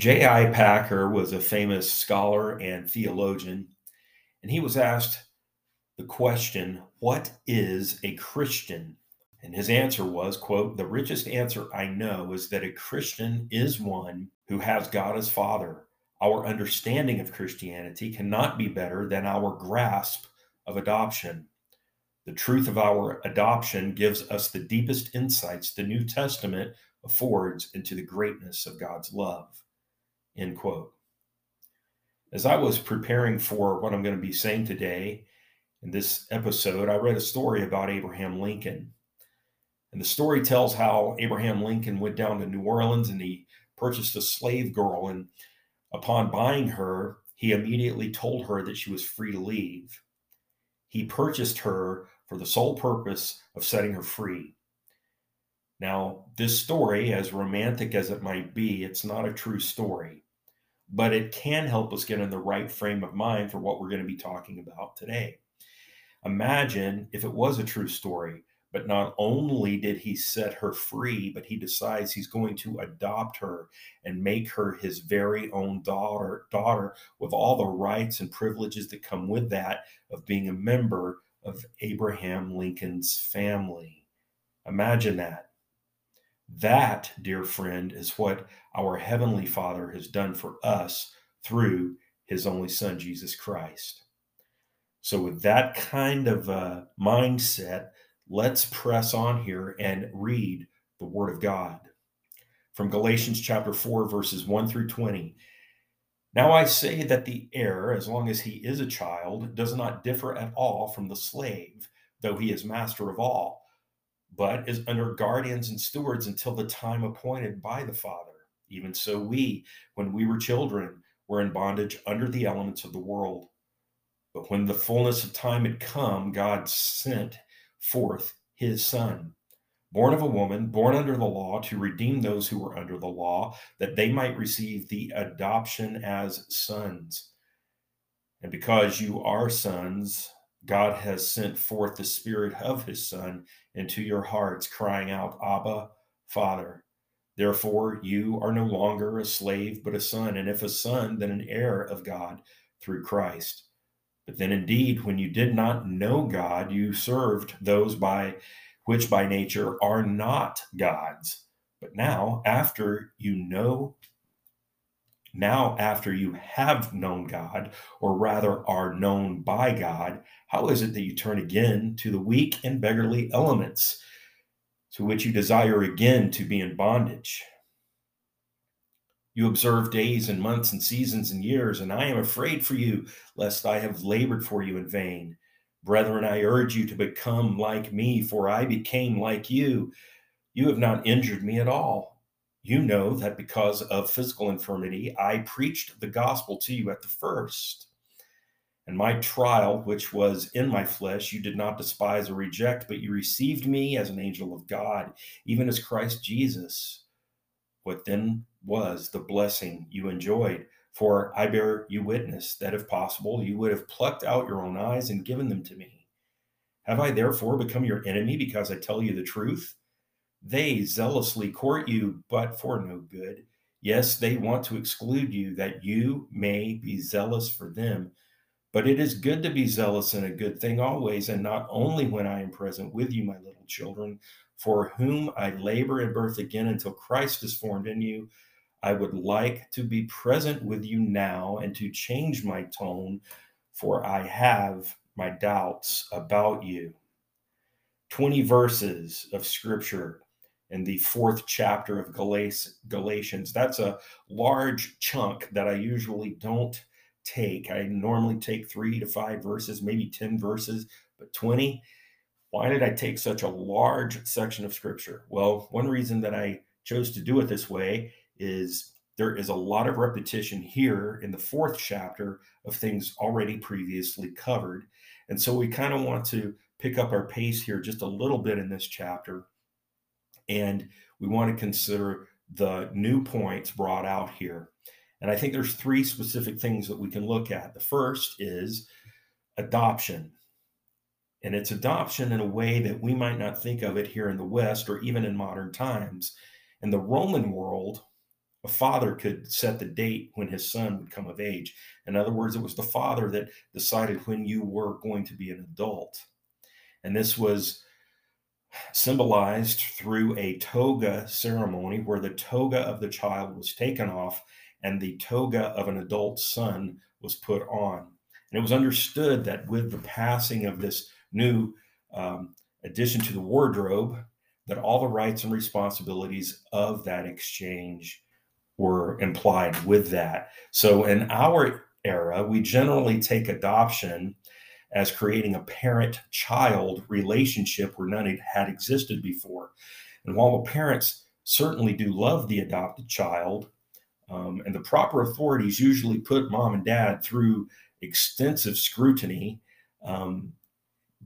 J.I. Packer was a famous scholar and theologian, and he was asked the question, What is a Christian? And his answer was, quote, the richest answer I know is that a Christian is one who has God as Father. Our understanding of Christianity cannot be better than our grasp of adoption. The truth of our adoption gives us the deepest insights the New Testament affords into the greatness of God's love. End quote. As I was preparing for what I'm going to be saying today in this episode, I read a story about Abraham Lincoln. And the story tells how Abraham Lincoln went down to New Orleans and he purchased a slave girl. And upon buying her, he immediately told her that she was free to leave. He purchased her for the sole purpose of setting her free. Now, this story, as romantic as it might be, it's not a true story, but it can help us get in the right frame of mind for what we're going to be talking about today. Imagine if it was a true story but not only did he set her free, but he decides he's going to adopt her and make her his very own daughter, daughter with all the rights and privileges that come with that of being a member of Abraham Lincoln's family. Imagine that. That, dear friend, is what our Heavenly Father has done for us through His only Son, Jesus Christ. So, with that kind of uh, mindset, let's press on here and read the Word of God. From Galatians chapter 4, verses 1 through 20. Now I say that the heir, as long as he is a child, does not differ at all from the slave, though he is master of all, but is under guardians and stewards until the time appointed by the Father. Even so, we, when we were children, were in bondage under the elements of the world. But when the fullness of time had come, God sent forth his son, born of a woman, born under the law, to redeem those who were under the law, that they might receive the adoption as sons. And because you are sons, God has sent forth the Spirit of His Son into your hearts, crying out, Abba, Father. Therefore, you are no longer a slave, but a son, and if a son, then an heir of God through Christ. But then indeed, when you did not know God, you served those by which by nature are not God's. But now, after you know, now after you have known God, or rather are known by God, how is it that you turn again to the weak and beggarly elements to which you desire again to be in bondage? You observe days and months and seasons and years, and I am afraid for you, lest I have labored for you in vain. Brethren, I urge you to become like me, for I became like you. You have not injured me at all. You know that because of physical infirmity, I preached the gospel to you at the first. And my trial, which was in my flesh, you did not despise or reject, but you received me as an angel of God, even as Christ Jesus. What then was the blessing you enjoyed. For I bear you witness that if possible, you would have plucked out your own eyes and given them to me. Have I therefore become your enemy because I tell you the truth? They zealously court you, but for no good. Yes, they want to exclude you, that you may be zealous for them. But it is good to be zealous in a good thing always, and not only when I am present with you, my little children, for whom I labor in birth again until Christ is formed in you. I would like to be present with you now and to change my tone, for I have my doubts about you. 20 verses of scripture in the fourth chapter of Galatians. That's a large chunk that I usually don't take. I normally take three to five verses, maybe 10 verses, but 20. Why did I take such a large section of scripture? Well, one reason that I chose to do it this way is there is a lot of repetition here in the fourth chapter of things already previously covered. And so we kind of want to pick up our pace here just a little bit in this chapter. And we want to consider the new points brought out here. And I think there's three specific things that we can look at. The first is adoption. And it's adoption in a way that we might not think of it here in the West or even in modern times. In the Roman world, A father could set the date when his son would come of age. In other words, it was the father that decided when you were going to be an adult. And this was symbolized through a toga ceremony where the toga of the child was taken off and the toga of an adult son was put on. And it was understood that with the passing of this new um, addition to the wardrobe, that all the rights and responsibilities of that exchange were implied with that. So in our era, we generally take adoption as creating a parent child relationship where none had existed before. And while the parents certainly do love the adopted child, um, and the proper authorities usually put mom and dad through extensive scrutiny, um,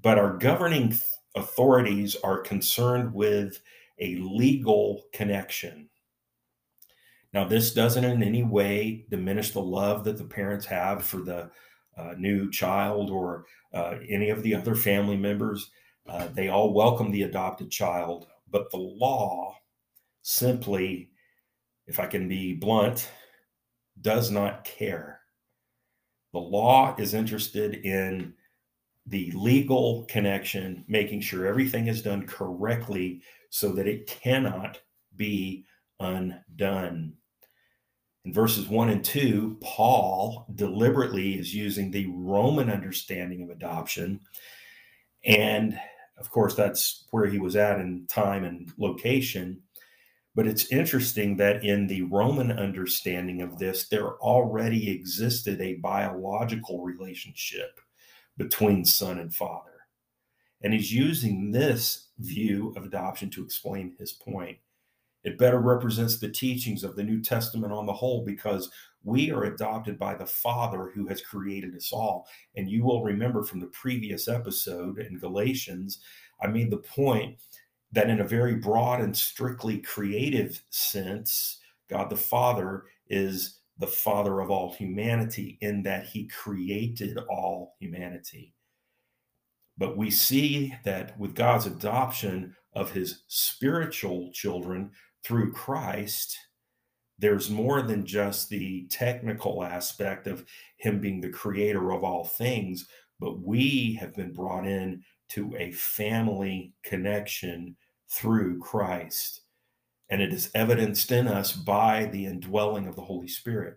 but our governing authorities are concerned with a legal connection. Now, this doesn't in any way diminish the love that the parents have for the uh, new child or uh, any of the other family members. Uh, they all welcome the adopted child, but the law simply, if I can be blunt, does not care. The law is interested in the legal connection, making sure everything is done correctly so that it cannot be undone. In verses 1 and 2, Paul deliberately is using the Roman understanding of adoption. And of course, that's where he was at in time and location. But it's interesting that in the Roman understanding of this, there already existed a biological relationship between son and father. And he's using this view of adoption to explain his point. It better represents the teachings of the New Testament on the whole because we are adopted by the Father who has created us all. And you will remember from the previous episode in Galatians, I made the point that in a very broad and strictly creative sense, God the Father is the father of all humanity in that he created all humanity. But we see that with God's adoption of his spiritual children through Christ, there's more than just the technical aspect of him being the creator of all things, but we have been brought in to a family connection through Christ and it is evidenced in us by the indwelling of the Holy Spirit.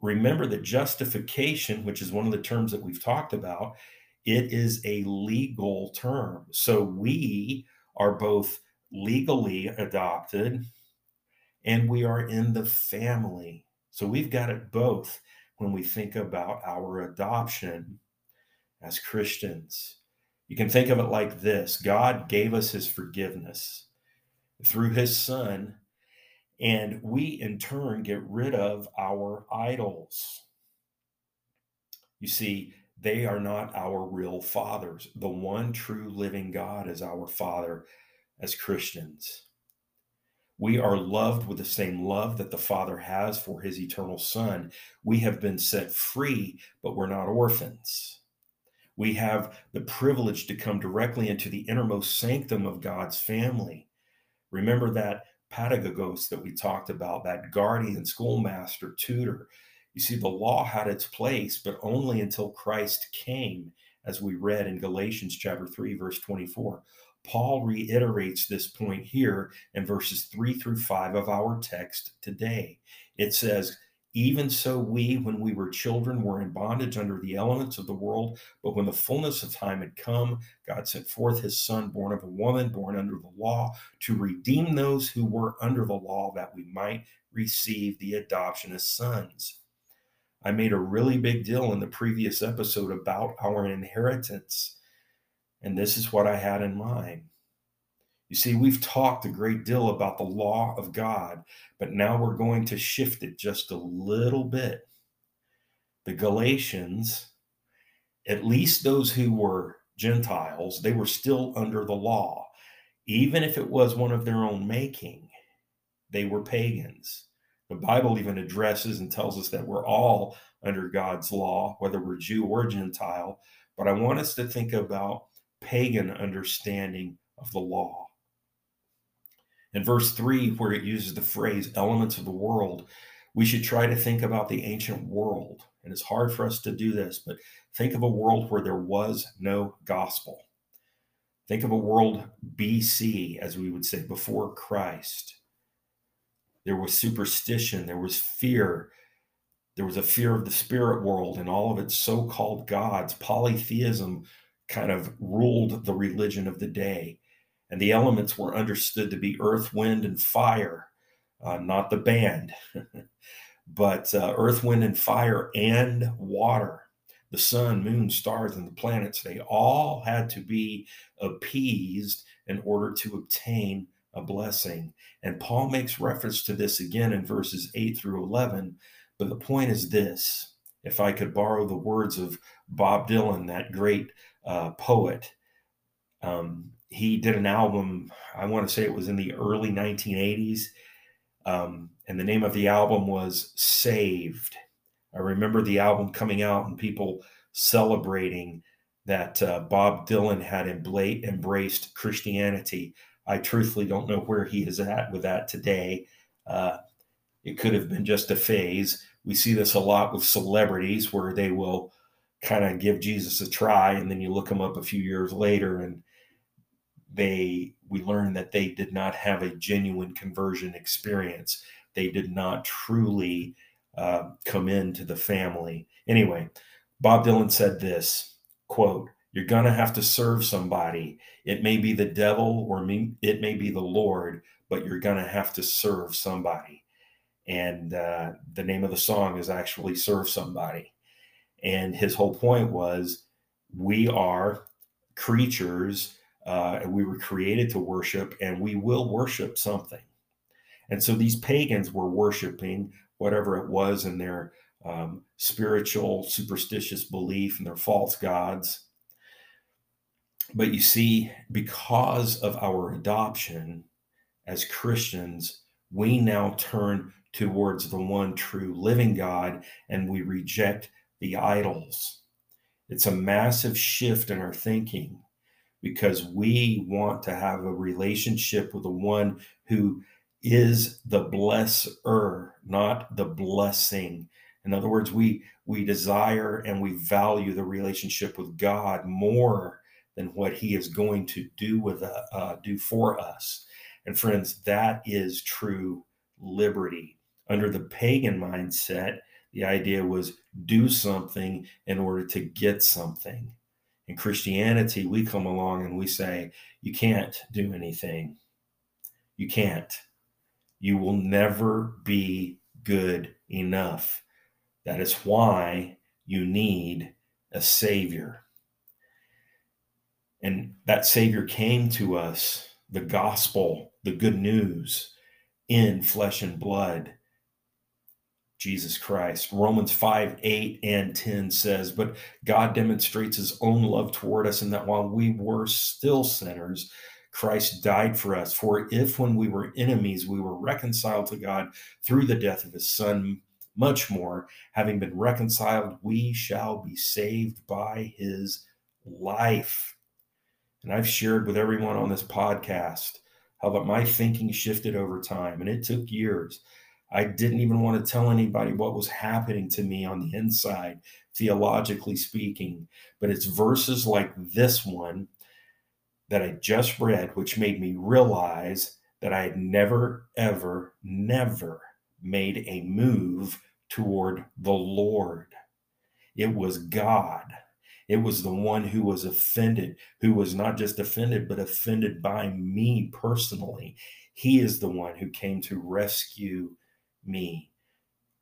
Remember that justification, which is one of the terms that we've talked about, it is a legal term. So we are both legally adopted and we are in the family. So we've got it both when we think about our adoption as Christians. You can think of it like this God gave us his forgiveness through his son. And we in turn get rid of our idols. You see, they are not our real fathers. The one true living God is our Father as Christians. We are loved with the same love that the Father has for his eternal Son. We have been set free, but we're not orphans. We have the privilege to come directly into the innermost sanctum of God's family. Remember that pedagogos that we talked about, that guardian, schoolmaster, tutor. You see, the law had its place, but only until Christ came, as we read in Galatians chapter 3, verse 24. Paul reiterates this point here in verses 3 through 5 of our text today. It says, even so, we, when we were children, were in bondage under the elements of the world. But when the fullness of time had come, God sent forth his Son, born of a woman, born under the law, to redeem those who were under the law, that we might receive the adoption as sons. I made a really big deal in the previous episode about our inheritance. And this is what I had in mind. You see, we've talked a great deal about the law of God, but now we're going to shift it just a little bit. The Galatians, at least those who were Gentiles, they were still under the law. Even if it was one of their own making, they were pagans. The Bible even addresses and tells us that we're all under God's law, whether we're Jew or Gentile. But I want us to think about pagan understanding of the law. In verse 3, where it uses the phrase elements of the world, we should try to think about the ancient world. And it's hard for us to do this, but think of a world where there was no gospel. Think of a world BC, as we would say, before Christ. There was superstition, there was fear, there was a fear of the spirit world and all of its so called gods. Polytheism kind of ruled the religion of the day. And the elements were understood to be earth, wind, and fire, uh, not the band, but uh, earth, wind, and fire and water the sun, moon, stars, and the planets, they all had to be appeased in order to obtain a blessing. And Paul makes reference to this again in verses 8 through 11. But the point is this if I could borrow the words of Bob Dylan, that great uh, poet, um, he did an album, I want to say it was in the early 1980s. Um, and the name of the album was Saved. I remember the album coming out and people celebrating that uh, Bob Dylan had embla- embraced Christianity. I truthfully don't know where he is at with that today. Uh, it could have been just a phase. We see this a lot with celebrities where they will kind of give Jesus a try, and then you look them up a few years later, and they we learn that they did not have a genuine conversion experience. They did not truly uh, come into the family. Anyway, Bob Dylan said this quote, You're going to have to serve somebody. It may be the devil or me, it may be the Lord, but you're going to have to serve somebody. And uh, the name of the song is actually Serve Somebody. And his whole point was we are creatures uh, and we were created to worship and we will worship something. And so these pagans were worshiping whatever it was in their um, spiritual, superstitious belief and their false gods. But you see, because of our adoption as Christians, we now turn towards the one true living God and we reject the idols. It's a massive shift in our thinking because we want to have a relationship with the one who is the blesser, not the blessing. In other words, we we desire and we value the relationship with God more than what He is going to do with uh, uh, do for us. And friends, that is true liberty. Under the pagan mindset, the idea was do something in order to get something. In Christianity, we come along and we say, you can't do anything. You can't you will never be good enough. That is why you need a Savior. And that Savior came to us, the gospel, the good news, in flesh and blood. Jesus Christ. Romans 5 8 and 10 says, But God demonstrates his own love toward us in that while we were still sinners, Christ died for us. For if when we were enemies, we were reconciled to God through the death of his Son, much more, having been reconciled, we shall be saved by his life. And I've shared with everyone on this podcast how that my thinking shifted over time, and it took years. I didn't even want to tell anybody what was happening to me on the inside, theologically speaking. But it's verses like this one that I just read, which made me realize that I had never, ever, never made a move toward the Lord. It was God. It was the one who was offended, who was not just offended, but offended by me personally. He is the one who came to rescue me.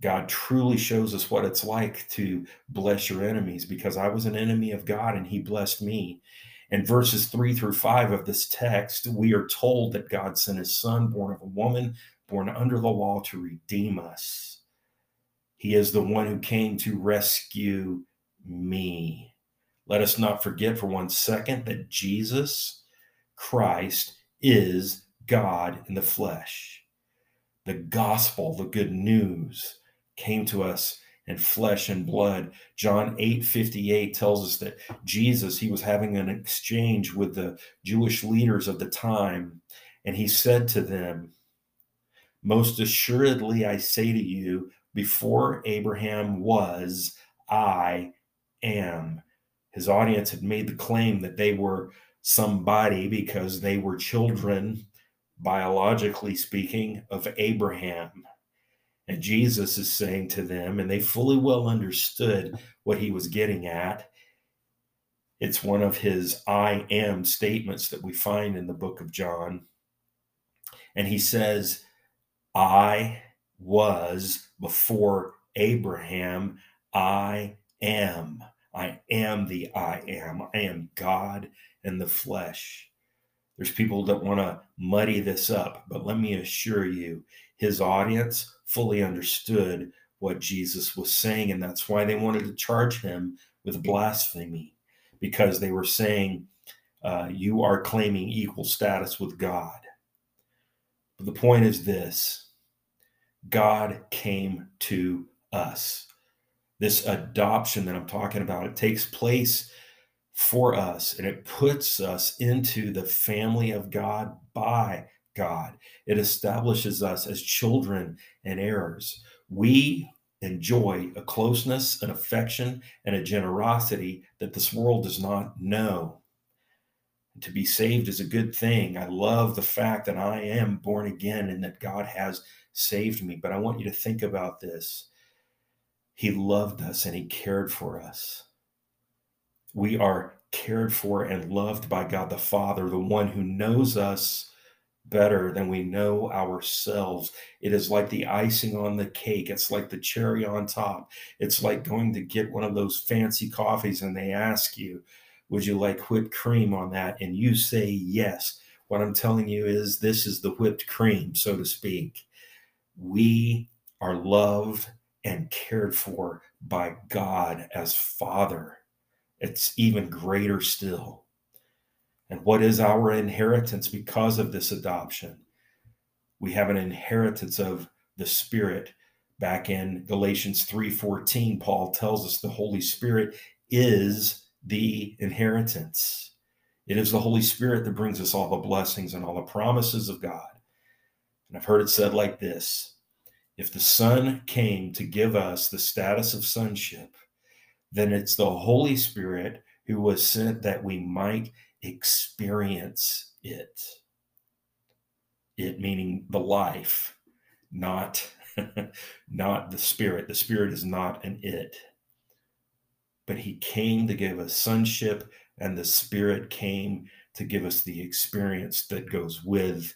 God truly shows us what it's like to bless your enemies because I was an enemy of God and He blessed me. In verses three through five of this text, we are told that God sent his son, born of a woman, born under the law, to redeem us. He is the one who came to rescue me. Let us not forget for one second that Jesus Christ is God in the flesh. The gospel, the good news, came to us in flesh and blood. John 8 58 tells us that Jesus, he was having an exchange with the Jewish leaders of the time. And he said to them, Most assuredly, I say to you, before Abraham was, I am. His audience had made the claim that they were somebody because they were children, biologically speaking, of Abraham. And Jesus is saying to them, and they fully well understood what he was getting at. It's one of his I am statements that we find in the book of John. And he says, I was before Abraham, I am. I am the I am. I am God in the flesh. There's people that want to muddy this up, but let me assure you, his audience fully understood what Jesus was saying, and that's why they wanted to charge him with blasphemy, because they were saying, uh, You are claiming equal status with God. But the point is this God came to us. This adoption that I'm talking about, it takes place for us and it puts us into the family of God by God. It establishes us as children and heirs. We enjoy a closeness, an affection, and a generosity that this world does not know. To be saved is a good thing. I love the fact that I am born again and that God has saved me. But I want you to think about this. He loved us and He cared for us. We are cared for and loved by God the Father, the one who knows us better than we know ourselves. It is like the icing on the cake. It's like the cherry on top. It's like going to get one of those fancy coffees and they ask you, Would you like whipped cream on that? And you say yes. What I'm telling you is this is the whipped cream, so to speak. We are loved and cared for by God as Father. It's even greater still. And what is our inheritance because of this adoption? We have an inheritance of the Spirit. Back in Galatians 3:14, Paul tells us the Holy Spirit is the inheritance. It is the Holy Spirit that brings us all the blessings and all the promises of God. And I've heard it said like this if the Son came to give us the status of sonship, then it's the Holy Spirit who was sent that we might experience it. It meaning the life, not, not the spirit. The spirit is not an it. But he came to give us sonship, and the spirit came to give us the experience that goes with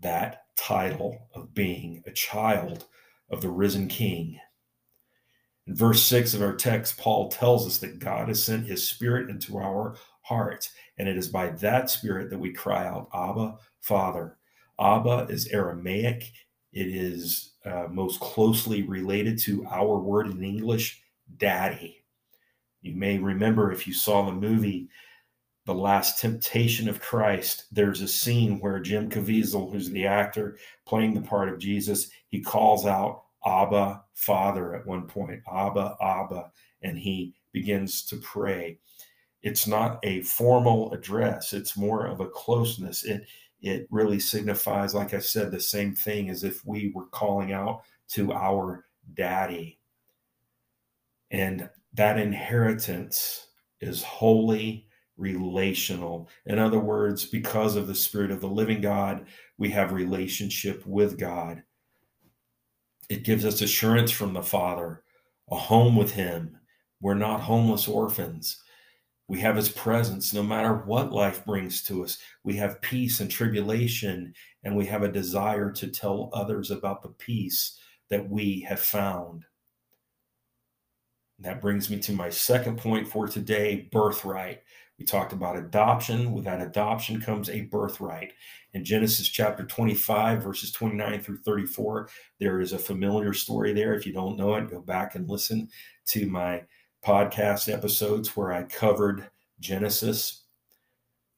that title of being a child of the risen king. In verse 6 of our text, Paul tells us that God has sent his spirit into our hearts, and it is by that spirit that we cry out, Abba, Father. Abba is Aramaic, it is uh, most closely related to our word in English, daddy. You may remember if you saw the movie The Last Temptation of Christ, there's a scene where Jim Caviezel, who's the actor playing the part of Jesus, he calls out, Abba, Father, at one point, Abba, Abba, and he begins to pray. It's not a formal address, it's more of a closeness. It it really signifies, like I said, the same thing as if we were calling out to our daddy. And that inheritance is wholly relational. In other words, because of the Spirit of the living God, we have relationship with God. It gives us assurance from the Father, a home with Him. We're not homeless orphans. We have His presence no matter what life brings to us. We have peace and tribulation, and we have a desire to tell others about the peace that we have found. That brings me to my second point for today birthright. We talked about adoption. With that adoption comes a birthright. In Genesis chapter 25, verses 29 through 34, there is a familiar story there. If you don't know it, go back and listen to my podcast episodes where I covered Genesis.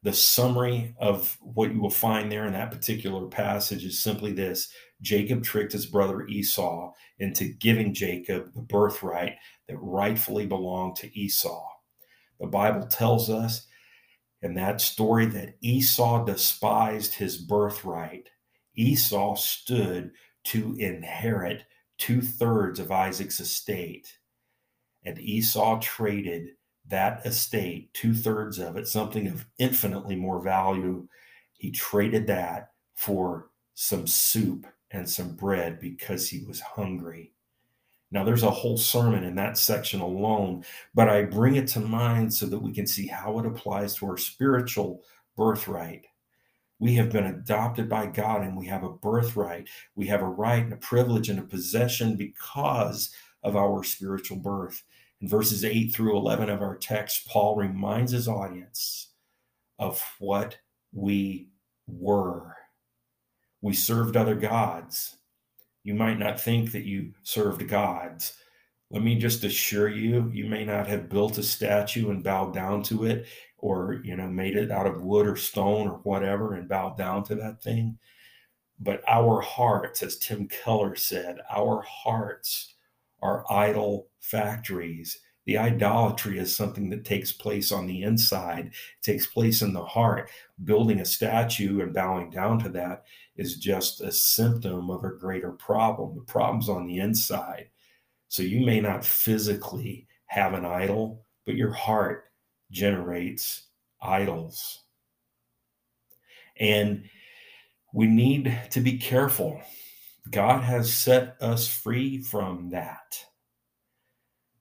The summary of what you will find there in that particular passage is simply this Jacob tricked his brother Esau into giving Jacob the birthright that rightfully belonged to Esau. The Bible tells us in that story that Esau despised his birthright. Esau stood to inherit two thirds of Isaac's estate. And Esau traded that estate, two thirds of it, something of infinitely more value. He traded that for some soup and some bread because he was hungry. Now, there's a whole sermon in that section alone, but I bring it to mind so that we can see how it applies to our spiritual birthright. We have been adopted by God and we have a birthright. We have a right and a privilege and a possession because of our spiritual birth. In verses 8 through 11 of our text, Paul reminds his audience of what we were. We served other gods. You might not think that you served gods. Let me just assure you, you may not have built a statue and bowed down to it or, you know, made it out of wood or stone or whatever and bowed down to that thing. But our hearts, as Tim Keller said, our hearts are idol factories. The idolatry is something that takes place on the inside, it takes place in the heart. Building a statue and bowing down to that is just a symptom of a greater problem. The problem's on the inside. So you may not physically have an idol, but your heart generates idols. And we need to be careful. God has set us free from that.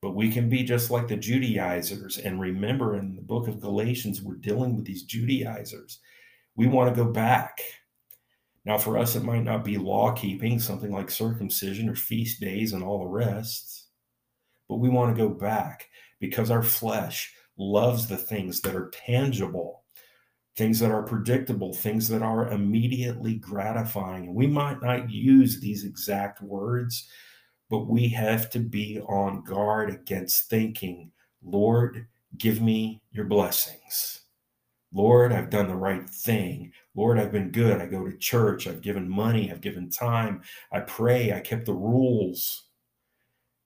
But we can be just like the Judaizers. And remember, in the book of Galatians, we're dealing with these Judaizers. We want to go back. Now, for us, it might not be law keeping, something like circumcision or feast days and all the rest, but we want to go back because our flesh loves the things that are tangible, things that are predictable, things that are immediately gratifying. We might not use these exact words, but we have to be on guard against thinking, Lord, give me your blessings. Lord, I've done the right thing. Lord, I've been good. I go to church. I've given money. I've given time. I pray. I kept the rules.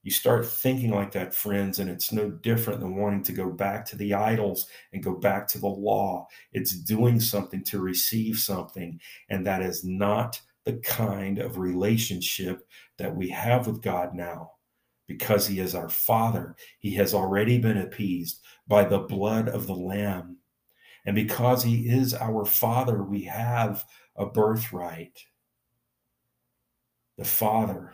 You start thinking like that, friends, and it's no different than wanting to go back to the idols and go back to the law. It's doing something to receive something, and that is not the kind of relationship that we have with God now. Because He is our Father, He has already been appeased by the blood of the Lamb. And because he is our Father, we have a birthright. The Father.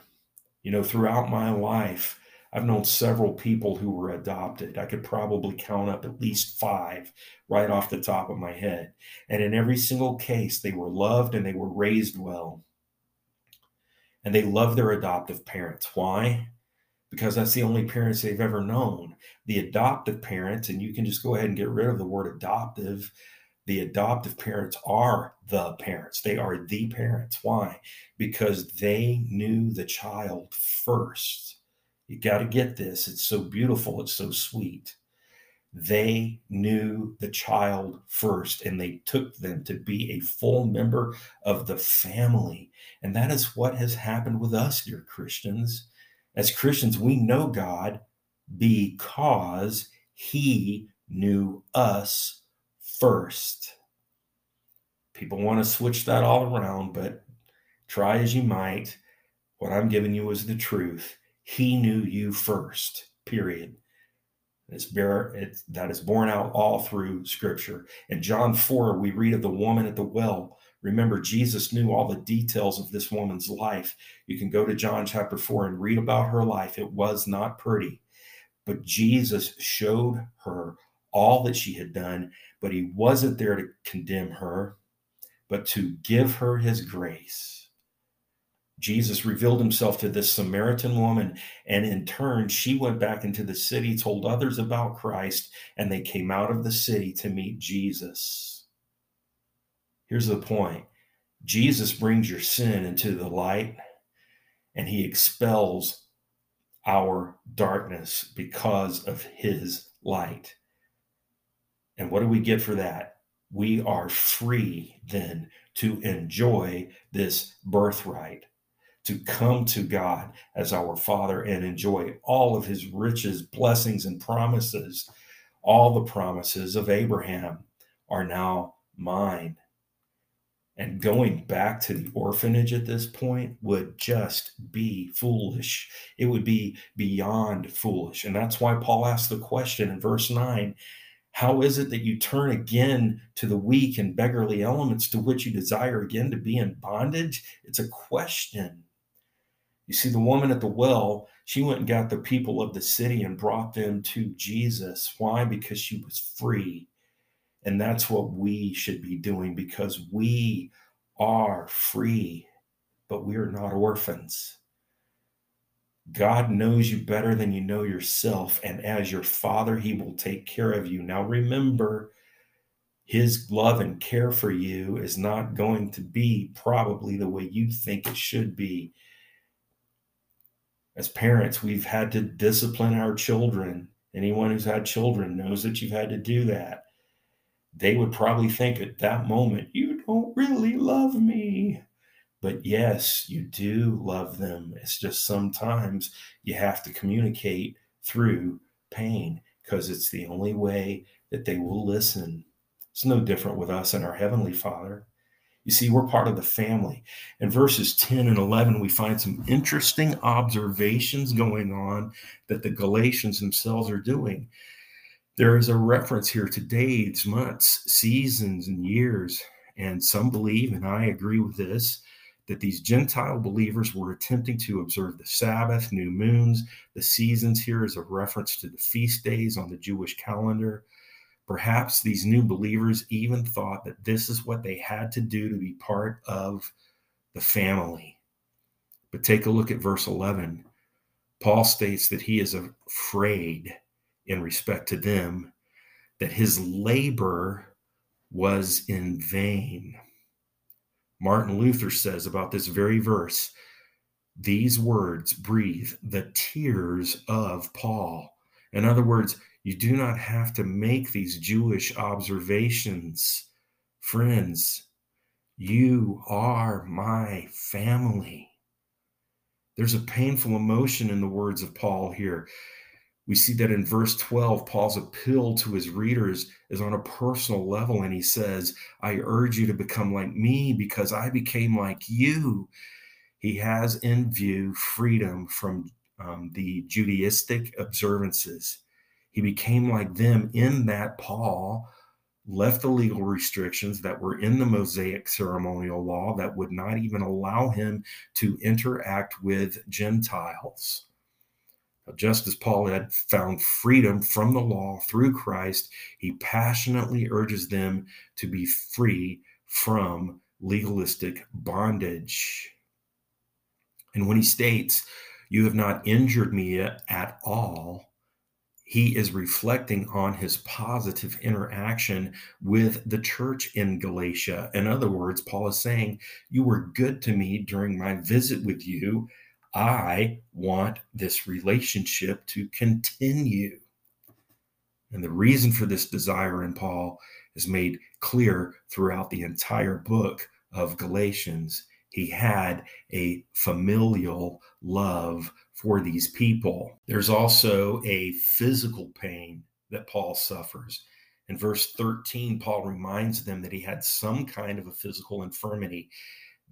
You know, throughout my life, I've known several people who were adopted. I could probably count up at least five right off the top of my head. And in every single case, they were loved and they were raised well. And they love their adoptive parents. Why? because that's the only parents they've ever known. The adoptive parents, and you can just go ahead and get rid of the word adoptive. The adoptive parents are the parents. They are the parents. Why? Because they knew the child first. You got to get this. It's so beautiful. It's so sweet. They knew the child first and they took them to be a full member of the family. And that is what has happened with us, dear Christians as Christians, we know God because He knew us first. People want to switch that all around, but try as you might. What I'm giving you is the truth. He knew you first, period. It's bear, it, that is borne out all through Scripture. In John 4, we read of the woman at the well Remember, Jesus knew all the details of this woman's life. You can go to John chapter 4 and read about her life. It was not pretty, but Jesus showed her all that she had done, but he wasn't there to condemn her, but to give her his grace. Jesus revealed himself to this Samaritan woman, and in turn, she went back into the city, told others about Christ, and they came out of the city to meet Jesus. Here's the point Jesus brings your sin into the light and he expels our darkness because of his light. And what do we get for that? We are free then to enjoy this birthright, to come to God as our Father and enjoy all of his riches, blessings, and promises, all the promises of Abraham, are now mine. And going back to the orphanage at this point would just be foolish. It would be beyond foolish. And that's why Paul asked the question in verse 9 How is it that you turn again to the weak and beggarly elements to which you desire again to be in bondage? It's a question. You see, the woman at the well, she went and got the people of the city and brought them to Jesus. Why? Because she was free. And that's what we should be doing because we are free, but we are not orphans. God knows you better than you know yourself. And as your father, he will take care of you. Now, remember, his love and care for you is not going to be probably the way you think it should be as parents, we've had to discipline our children. Anyone who's had children knows that you've had to do that. They would probably think at that moment, you don't really love me. But yes, you do love them. It's just sometimes you have to communicate through pain because it's the only way that they will listen. It's no different with us and our Heavenly Father. You see, we're part of the family. In verses 10 and 11, we find some interesting observations going on that the Galatians themselves are doing. There is a reference here to days, months, seasons, and years. And some believe, and I agree with this, that these Gentile believers were attempting to observe the Sabbath, new moons. The seasons here is a reference to the feast days on the Jewish calendar. Perhaps these new believers even thought that this is what they had to do to be part of the family. But take a look at verse 11. Paul states that he is afraid in respect to them, that his labor was in vain. Martin Luther says about this very verse these words breathe the tears of Paul. In other words, you do not have to make these Jewish observations. Friends, you are my family. There's a painful emotion in the words of Paul here. We see that in verse 12, Paul's appeal to his readers is on a personal level, and he says, I urge you to become like me because I became like you. He has in view freedom from um, the Judaistic observances. He became like them in that Paul left the legal restrictions that were in the Mosaic ceremonial law that would not even allow him to interact with Gentiles. Just as Paul had found freedom from the law through Christ, he passionately urges them to be free from legalistic bondage. And when he states, You have not injured me at all, he is reflecting on his positive interaction with the church in Galatia. In other words, Paul is saying, You were good to me during my visit with you. I want this relationship to continue. And the reason for this desire in Paul is made clear throughout the entire book of Galatians. He had a familial love for these people. There's also a physical pain that Paul suffers. In verse 13, Paul reminds them that he had some kind of a physical infirmity.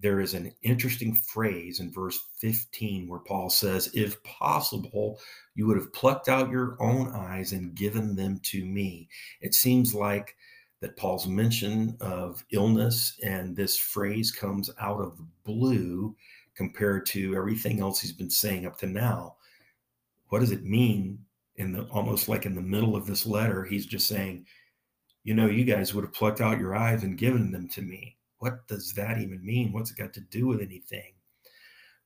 There is an interesting phrase in verse 15 where Paul says, If possible, you would have plucked out your own eyes and given them to me. It seems like that Paul's mention of illness and this phrase comes out of the blue compared to everything else he's been saying up to now. What does it mean in the almost like in the middle of this letter? He's just saying, you know, you guys would have plucked out your eyes and given them to me. What does that even mean? What's it got to do with anything?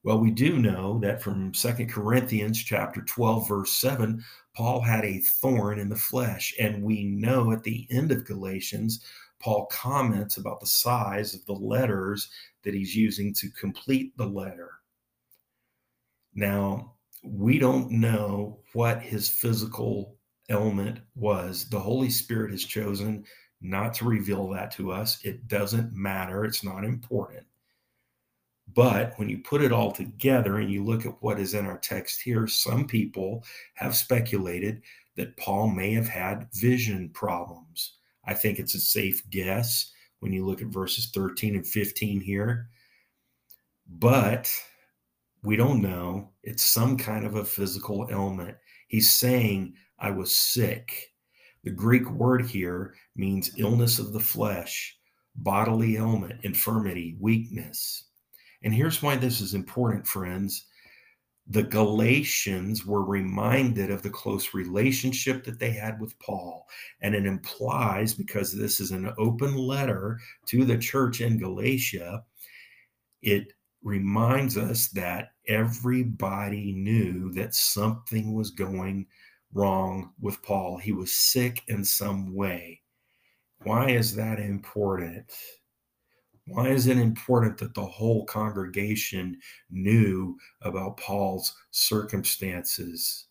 Well, we do know that from Second Corinthians chapter 12 verse 7, Paul had a thorn in the flesh, and we know at the end of Galatians Paul comments about the size of the letters that he's using to complete the letter. Now, we don't know what his physical ailment was. The Holy Spirit has chosen not to reveal that to us. It doesn't matter, it's not important. But when you put it all together and you look at what is in our text here, some people have speculated that Paul may have had vision problems. I think it's a safe guess when you look at verses 13 and 15 here. But we don't know. It's some kind of a physical ailment. He's saying, I was sick. The Greek word here means illness of the flesh, bodily ailment, infirmity, weakness. And here's why this is important, friends. The Galatians were reminded of the close relationship that they had with Paul. And it implies, because this is an open letter to the church in Galatia, it reminds us that everybody knew that something was going wrong with Paul. He was sick in some way. Why is that important? Why is it important that the whole congregation knew about Paul's circumstances?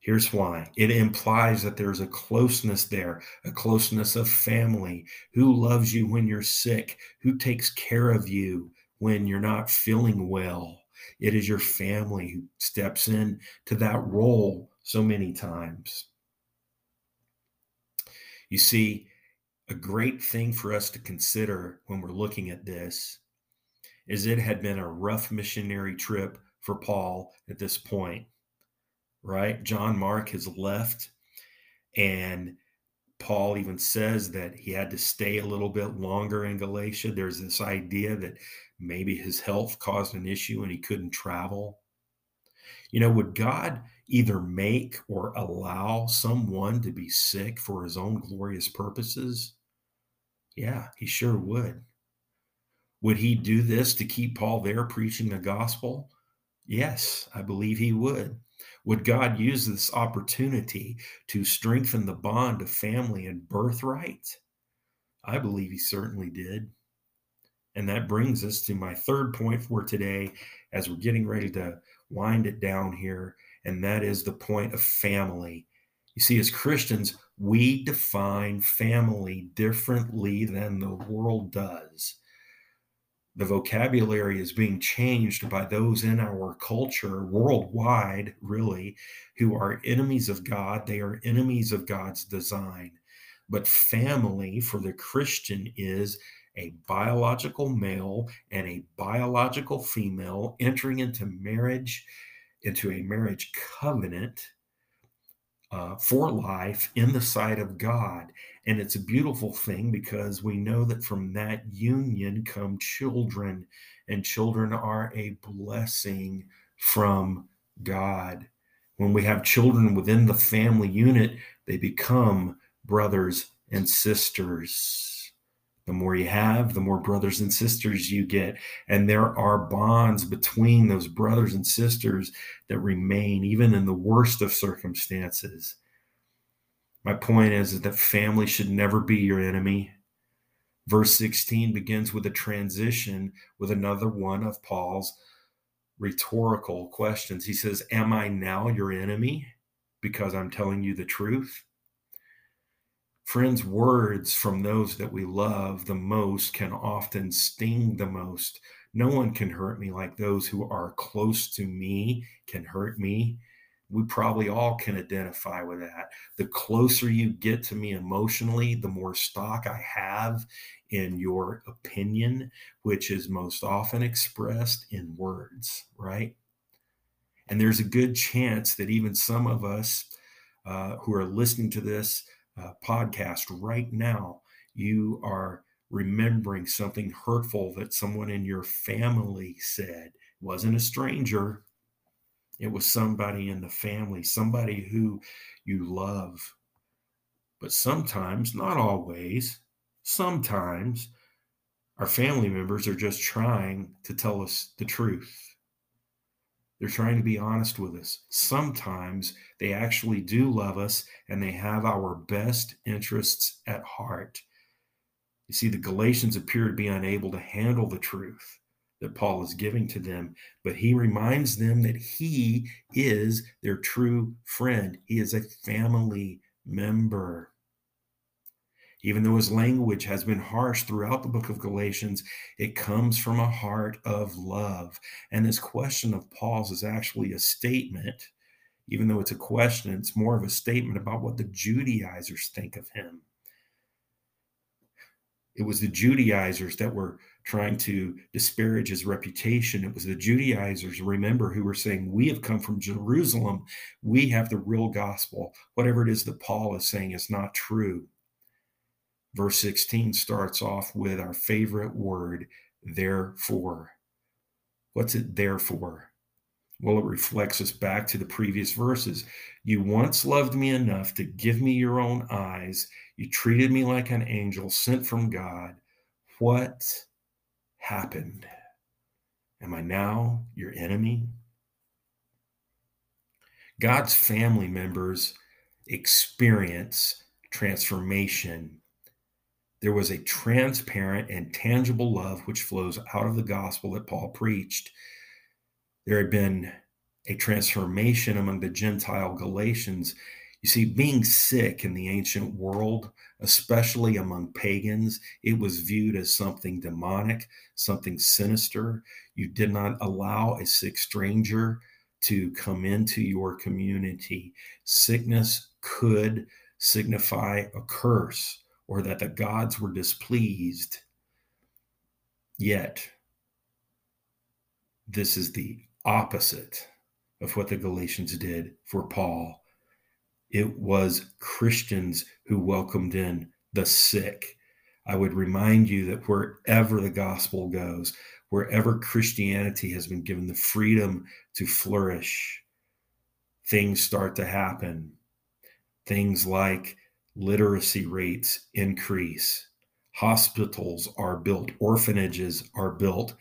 Here's why it implies that there's a closeness there, a closeness of family. Who loves you when you're sick? Who takes care of you when you're not feeling well? It is your family who steps in to that role so many times. You see, a great thing for us to consider when we're looking at this is it had been a rough missionary trip for Paul at this point, right? John Mark has left, and Paul even says that he had to stay a little bit longer in Galatia. There's this idea that maybe his health caused an issue and he couldn't travel. You know, would God either make or allow someone to be sick for his own glorious purposes? Yeah, he sure would. Would he do this to keep Paul there preaching the gospel? Yes, I believe he would. Would God use this opportunity to strengthen the bond of family and birthright? I believe he certainly did. And that brings us to my third point for today as we're getting ready to wind it down here, and that is the point of family. You see, as Christians, we define family differently than the world does. The vocabulary is being changed by those in our culture worldwide, really, who are enemies of God. They are enemies of God's design. But family for the Christian is a biological male and a biological female entering into marriage, into a marriage covenant uh, for life in the sight of God. And it's a beautiful thing because we know that from that union come children, and children are a blessing from God. When we have children within the family unit, they become brothers and sisters. The more you have, the more brothers and sisters you get. And there are bonds between those brothers and sisters that remain even in the worst of circumstances. My point is, that family should never be your enemy. Verse 16 begins with a transition with another one of Paul's rhetorical questions. He says, Am I now your enemy because I'm telling you the truth? Friends, words from those that we love the most can often sting the most. No one can hurt me like those who are close to me can hurt me. We probably all can identify with that. The closer you get to me emotionally, the more stock I have in your opinion, which is most often expressed in words, right? And there's a good chance that even some of us uh, who are listening to this uh, podcast right now, you are remembering something hurtful that someone in your family said. It wasn't a stranger, it was somebody in the family, somebody who you love. But sometimes, not always, sometimes our family members are just trying to tell us the truth. They're trying to be honest with us. Sometimes they actually do love us and they have our best interests at heart. You see, the Galatians appear to be unable to handle the truth that Paul is giving to them, but he reminds them that he is their true friend. He is a family member. Even though his language has been harsh throughout the book of Galatians, it comes from a heart of love. And this question of Paul's is actually a statement. Even though it's a question, it's more of a statement about what the Judaizers think of him. It was the Judaizers that were trying to disparage his reputation. It was the Judaizers, remember, who were saying, We have come from Jerusalem. We have the real gospel. Whatever it is that Paul is saying is not true. Verse 16 starts off with our favorite word, therefore. What's it there for? Well, it reflects us back to the previous verses. You once loved me enough to give me your own eyes. You treated me like an angel sent from God. What happened? Am I now your enemy? God's family members experience transformation there was a transparent and tangible love which flows out of the gospel that Paul preached. There had been a transformation among the Gentile Galatians. You see, being sick in the ancient world, especially among pagans, it was viewed as something demonic, something sinister. You did not allow a sick stranger to come into your community. Sickness could signify a curse or that the gods were displeased. Yet, this is the opposite of what the Galatians did for Paul. It was Christians who welcomed in the sick. I would remind you that wherever the gospel goes, wherever Christianity has been given the freedom to flourish, things start to happen. Things like literacy rates increase, hospitals are built, orphanages are built.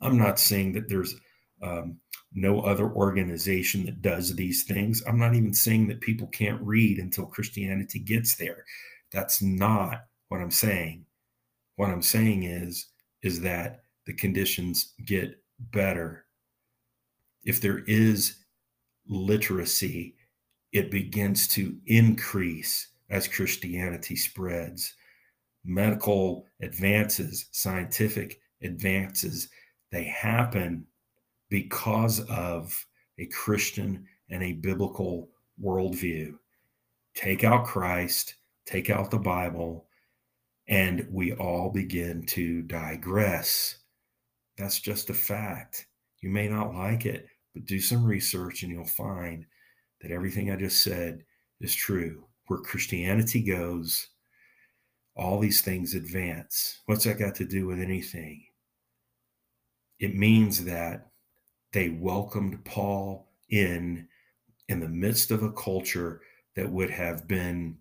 I'm not saying that there's um, no other organization that does these things. I'm not even saying that people can't read until Christianity gets there. That's not what I'm saying. What I'm saying is is that the conditions get better. If there is literacy, it begins to increase as Christianity spreads. Medical advances, scientific advances, they happen because of a Christian and a biblical worldview. Take out Christ, take out the Bible, and we all begin to digress. That's just a fact. You may not like it, but do some research and you'll find that everything I just said is true where Christianity goes, all these things advance. What's that got to do with anything? It means that they welcomed Paul in in the midst of a culture that would have been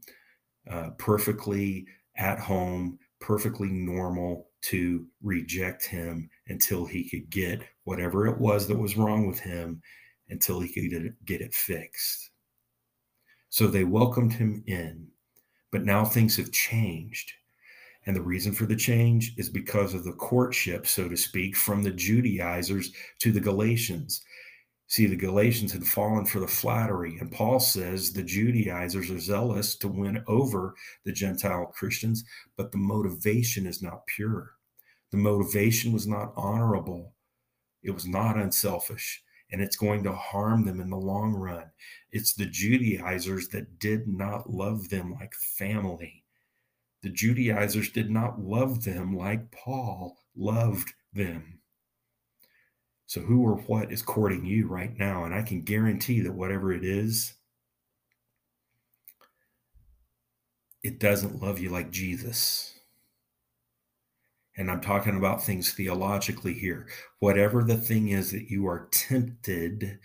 uh, perfectly at home, perfectly normal to reject him until he could get whatever it was that was wrong with him until he could get it fixed. So they welcomed him in. But now things have changed. And the reason for the change is because of the courtship, so to speak, from the Judaizers to the Galatians. See, the Galatians had fallen for the flattery. And Paul says the Judaizers are zealous to win over the Gentile Christians, but the motivation is not pure. The motivation was not honorable, it was not unselfish and it's going to harm them in the long run. It's the Judaizers that did not love them like family. The Judaizers did not love them like Paul loved them. So, who or what is courting you right now? And I can guarantee that whatever it is, it doesn't love you like Jesus. And I'm talking about things theologically here. Whatever the thing is that you are tempted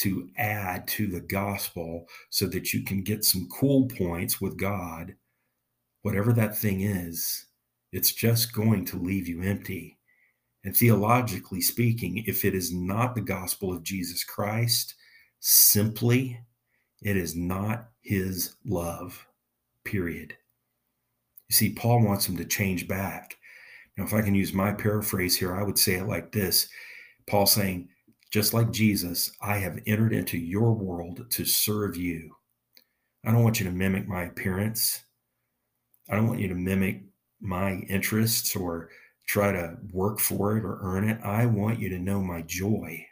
to add to the gospel so that you can get some cool points with God, whatever that thing is, it's just going to leave you empty. And theologically speaking, if it is not the gospel of Jesus Christ, simply, it is not his love, period. You see, Paul wants him to change back. Now, if I can use my paraphrase here, I would say it like this Paul saying, just like Jesus, I have entered into your world to serve you. I don't want you to mimic my appearance. I don't want you to mimic my interests or try to work for it or earn it. I want you to know my joy.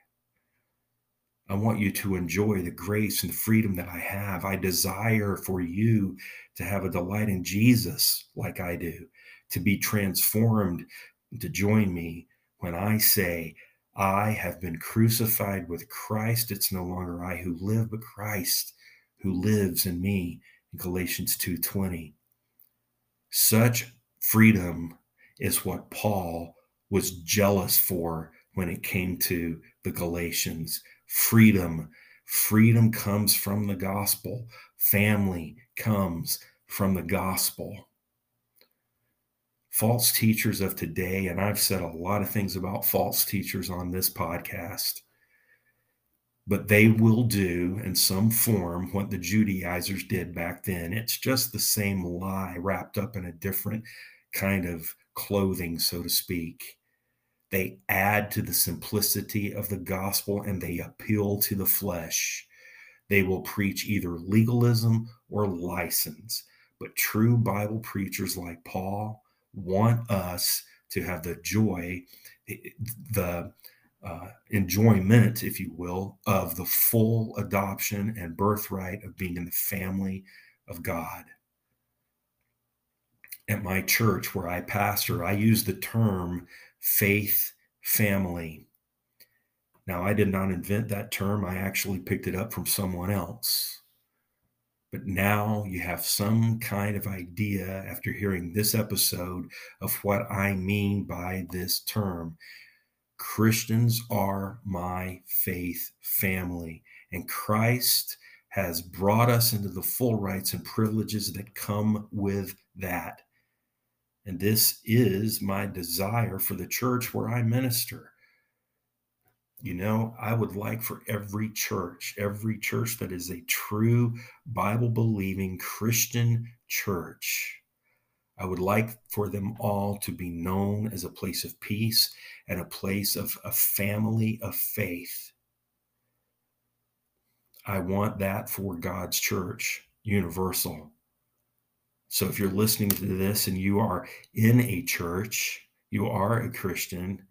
I want you to enjoy the grace and the freedom that I have. I desire for you to have a delight in Jesus like I do, to be transformed, to join me when I say, I have been crucified with Christ. It's no longer I who live, but Christ who lives in me in Galatians 2:20. Such freedom is what Paul was jealous for when it came to the Galatians. Freedom. Freedom comes from the gospel. Family comes from the gospel. False teachers of today, and I've said a lot of things about false teachers on this podcast, but they will do in some form what the Judaizers did back then. It's just the same lie wrapped up in a different kind of clothing, so to speak. They add to the simplicity of the gospel and they appeal to the flesh. They will preach either legalism or license. But true Bible preachers like Paul want us to have the joy, the uh, enjoyment, if you will, of the full adoption and birthright of being in the family of God. At my church where I pastor, I use the term faith family. Now, I did not invent that term, I actually picked it up from someone else. But now you have some kind of idea after hearing this episode of what I mean by this term. Christians are my faith family, and Christ has brought us into the full rights and privileges that come with that. And this is my desire for the church where I minister. You know, I would like for every church, every church that is a true Bible believing Christian church, I would like for them all to be known as a place of peace and a place of a family of faith. I want that for God's church, universal. So if you're listening to this and you are in a church, you are a Christian,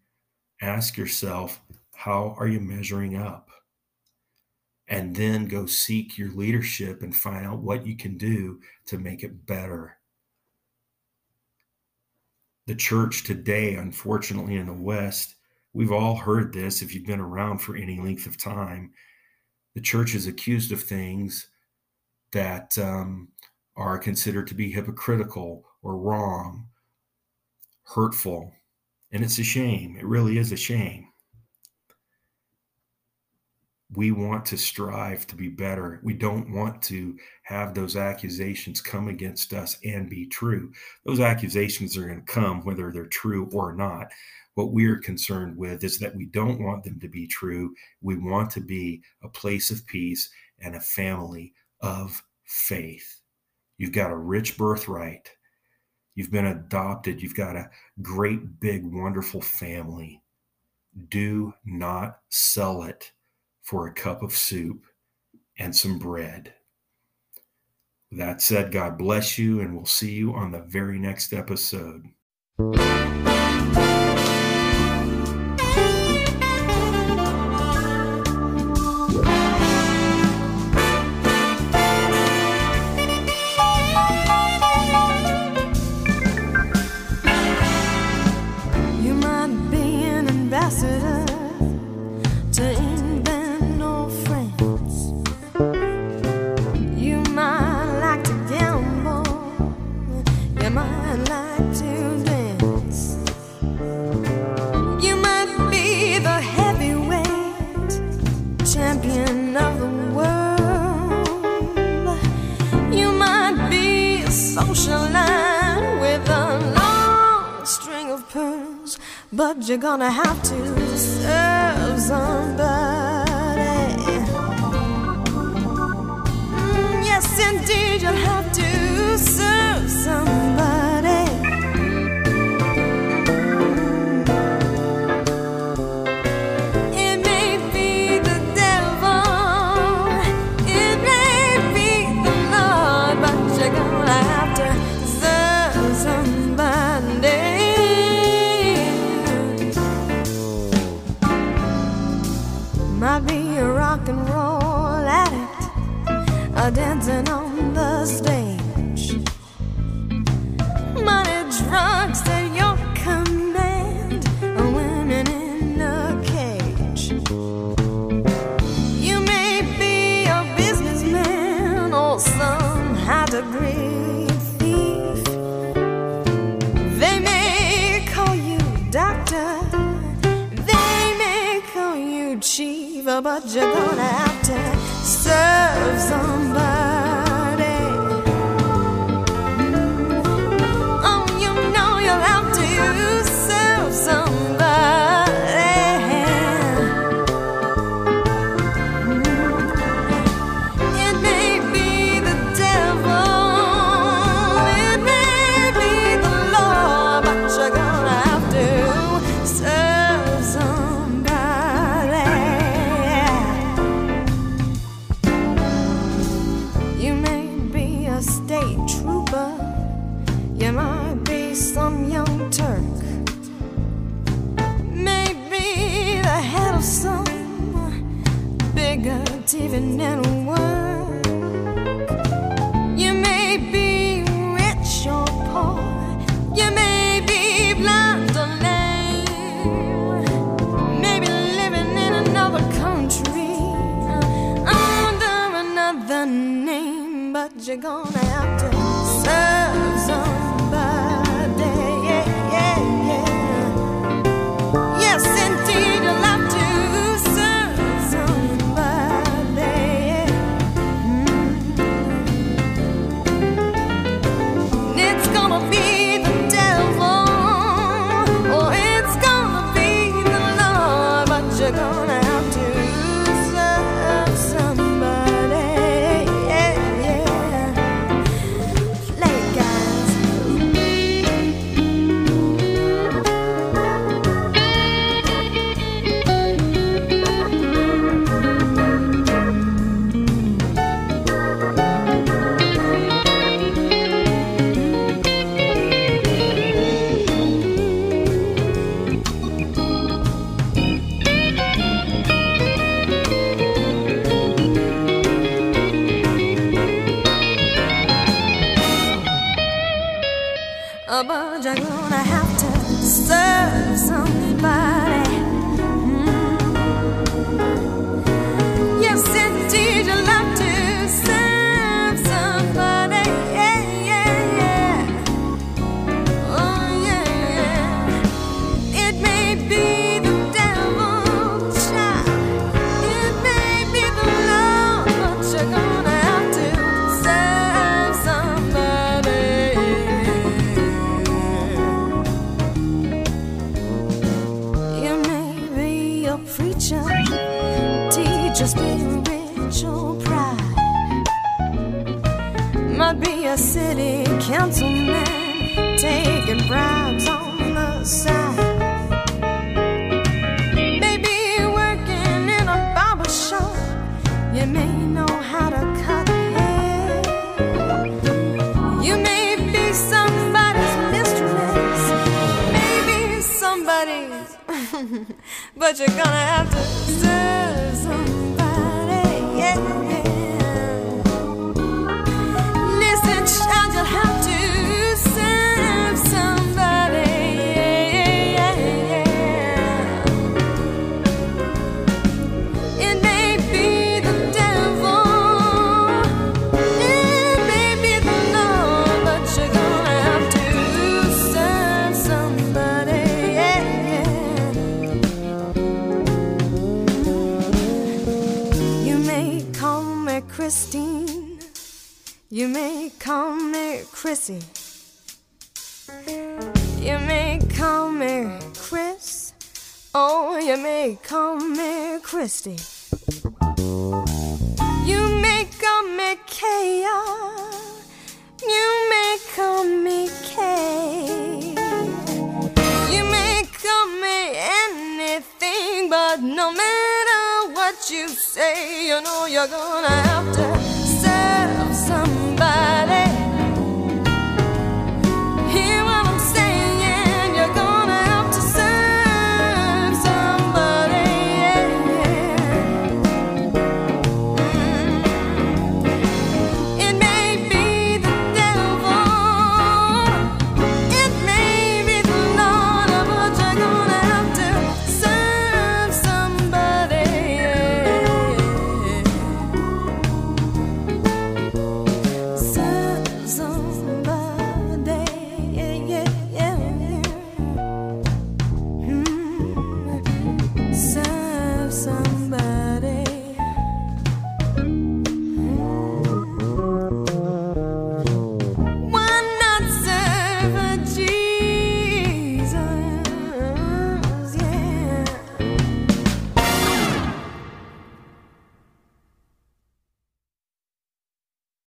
ask yourself, how are you measuring up? And then go seek your leadership and find out what you can do to make it better. The church today, unfortunately, in the West, we've all heard this if you've been around for any length of time. The church is accused of things that um, are considered to be hypocritical or wrong, hurtful. And it's a shame. It really is a shame. We want to strive to be better. We don't want to have those accusations come against us and be true. Those accusations are going to come whether they're true or not. What we're concerned with is that we don't want them to be true. We want to be a place of peace and a family of faith. You've got a rich birthright. You've been adopted. You've got a great, big, wonderful family. Do not sell it for a cup of soup and some bread. That said, God bless you, and we'll see you on the very next episode. State trooper, you might be some young Turk, maybe the head of some bigger TV network. You may be rich or poor, you may be blind or lame, maybe living in another country under another name, but you're gonna gonna have to serve but you're gonna have to serve Christine, you may call me Chrissy, you may call me Chris. Oh, you may call me Christy. You may call me Kaya. You may call me Kay. You may call me anything, but no what you say, you know you're gonna have to serve somebody.